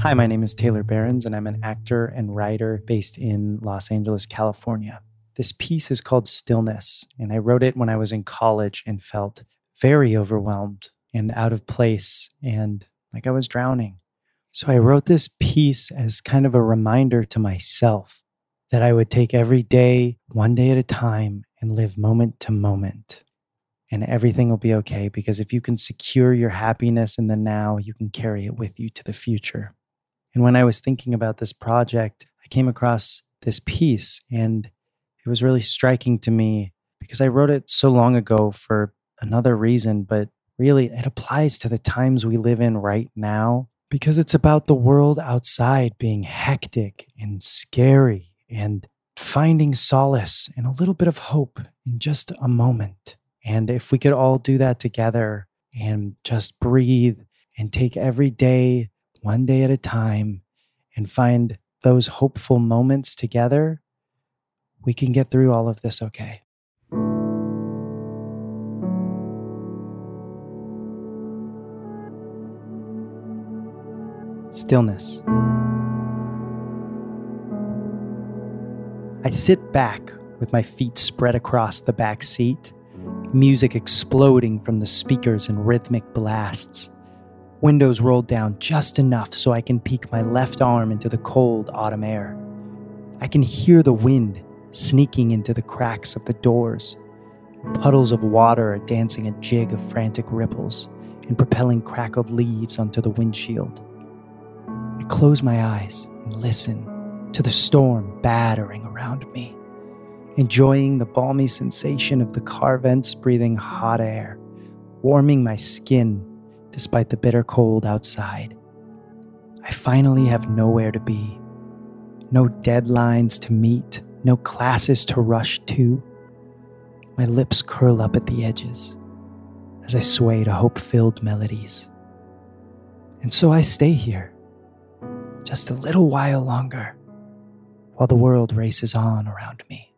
Hi, my name is Taylor Behrens, and I'm an actor and writer based in Los Angeles, California. This piece is called Stillness, and I wrote it when I was in college and felt very overwhelmed and out of place and like I was drowning. So I wrote this piece as kind of a reminder to myself that I would take every day, one day at a time, and live moment to moment. And everything will be okay because if you can secure your happiness in the now, you can carry it with you to the future. And when I was thinking about this project, I came across this piece and it was really striking to me because I wrote it so long ago for another reason, but really it applies to the times we live in right now because it's about the world outside being hectic and scary and finding solace and a little bit of hope in just a moment. And if we could all do that together and just breathe and take every day one day at a time and find those hopeful moments together, we can get through all of this okay. Stillness. I sit back with my feet spread across the back seat, music exploding from the speakers in rhythmic blasts windows rolled down just enough so I can peek my left arm into the cold autumn air. I can hear the wind sneaking into the cracks of the doors. Puddles of water are dancing a jig of frantic ripples and propelling crackled leaves onto the windshield. I close my eyes and listen to the storm battering around me, enjoying the balmy sensation of the car vents breathing hot air, warming my skin despite the bitter cold outside. I finally have nowhere to be, no deadlines to meet, no classes to rush to. My lips curl up at the edges as I sway to hope filled melodies. And so I stay here, just a little while longer, while the world races on around me.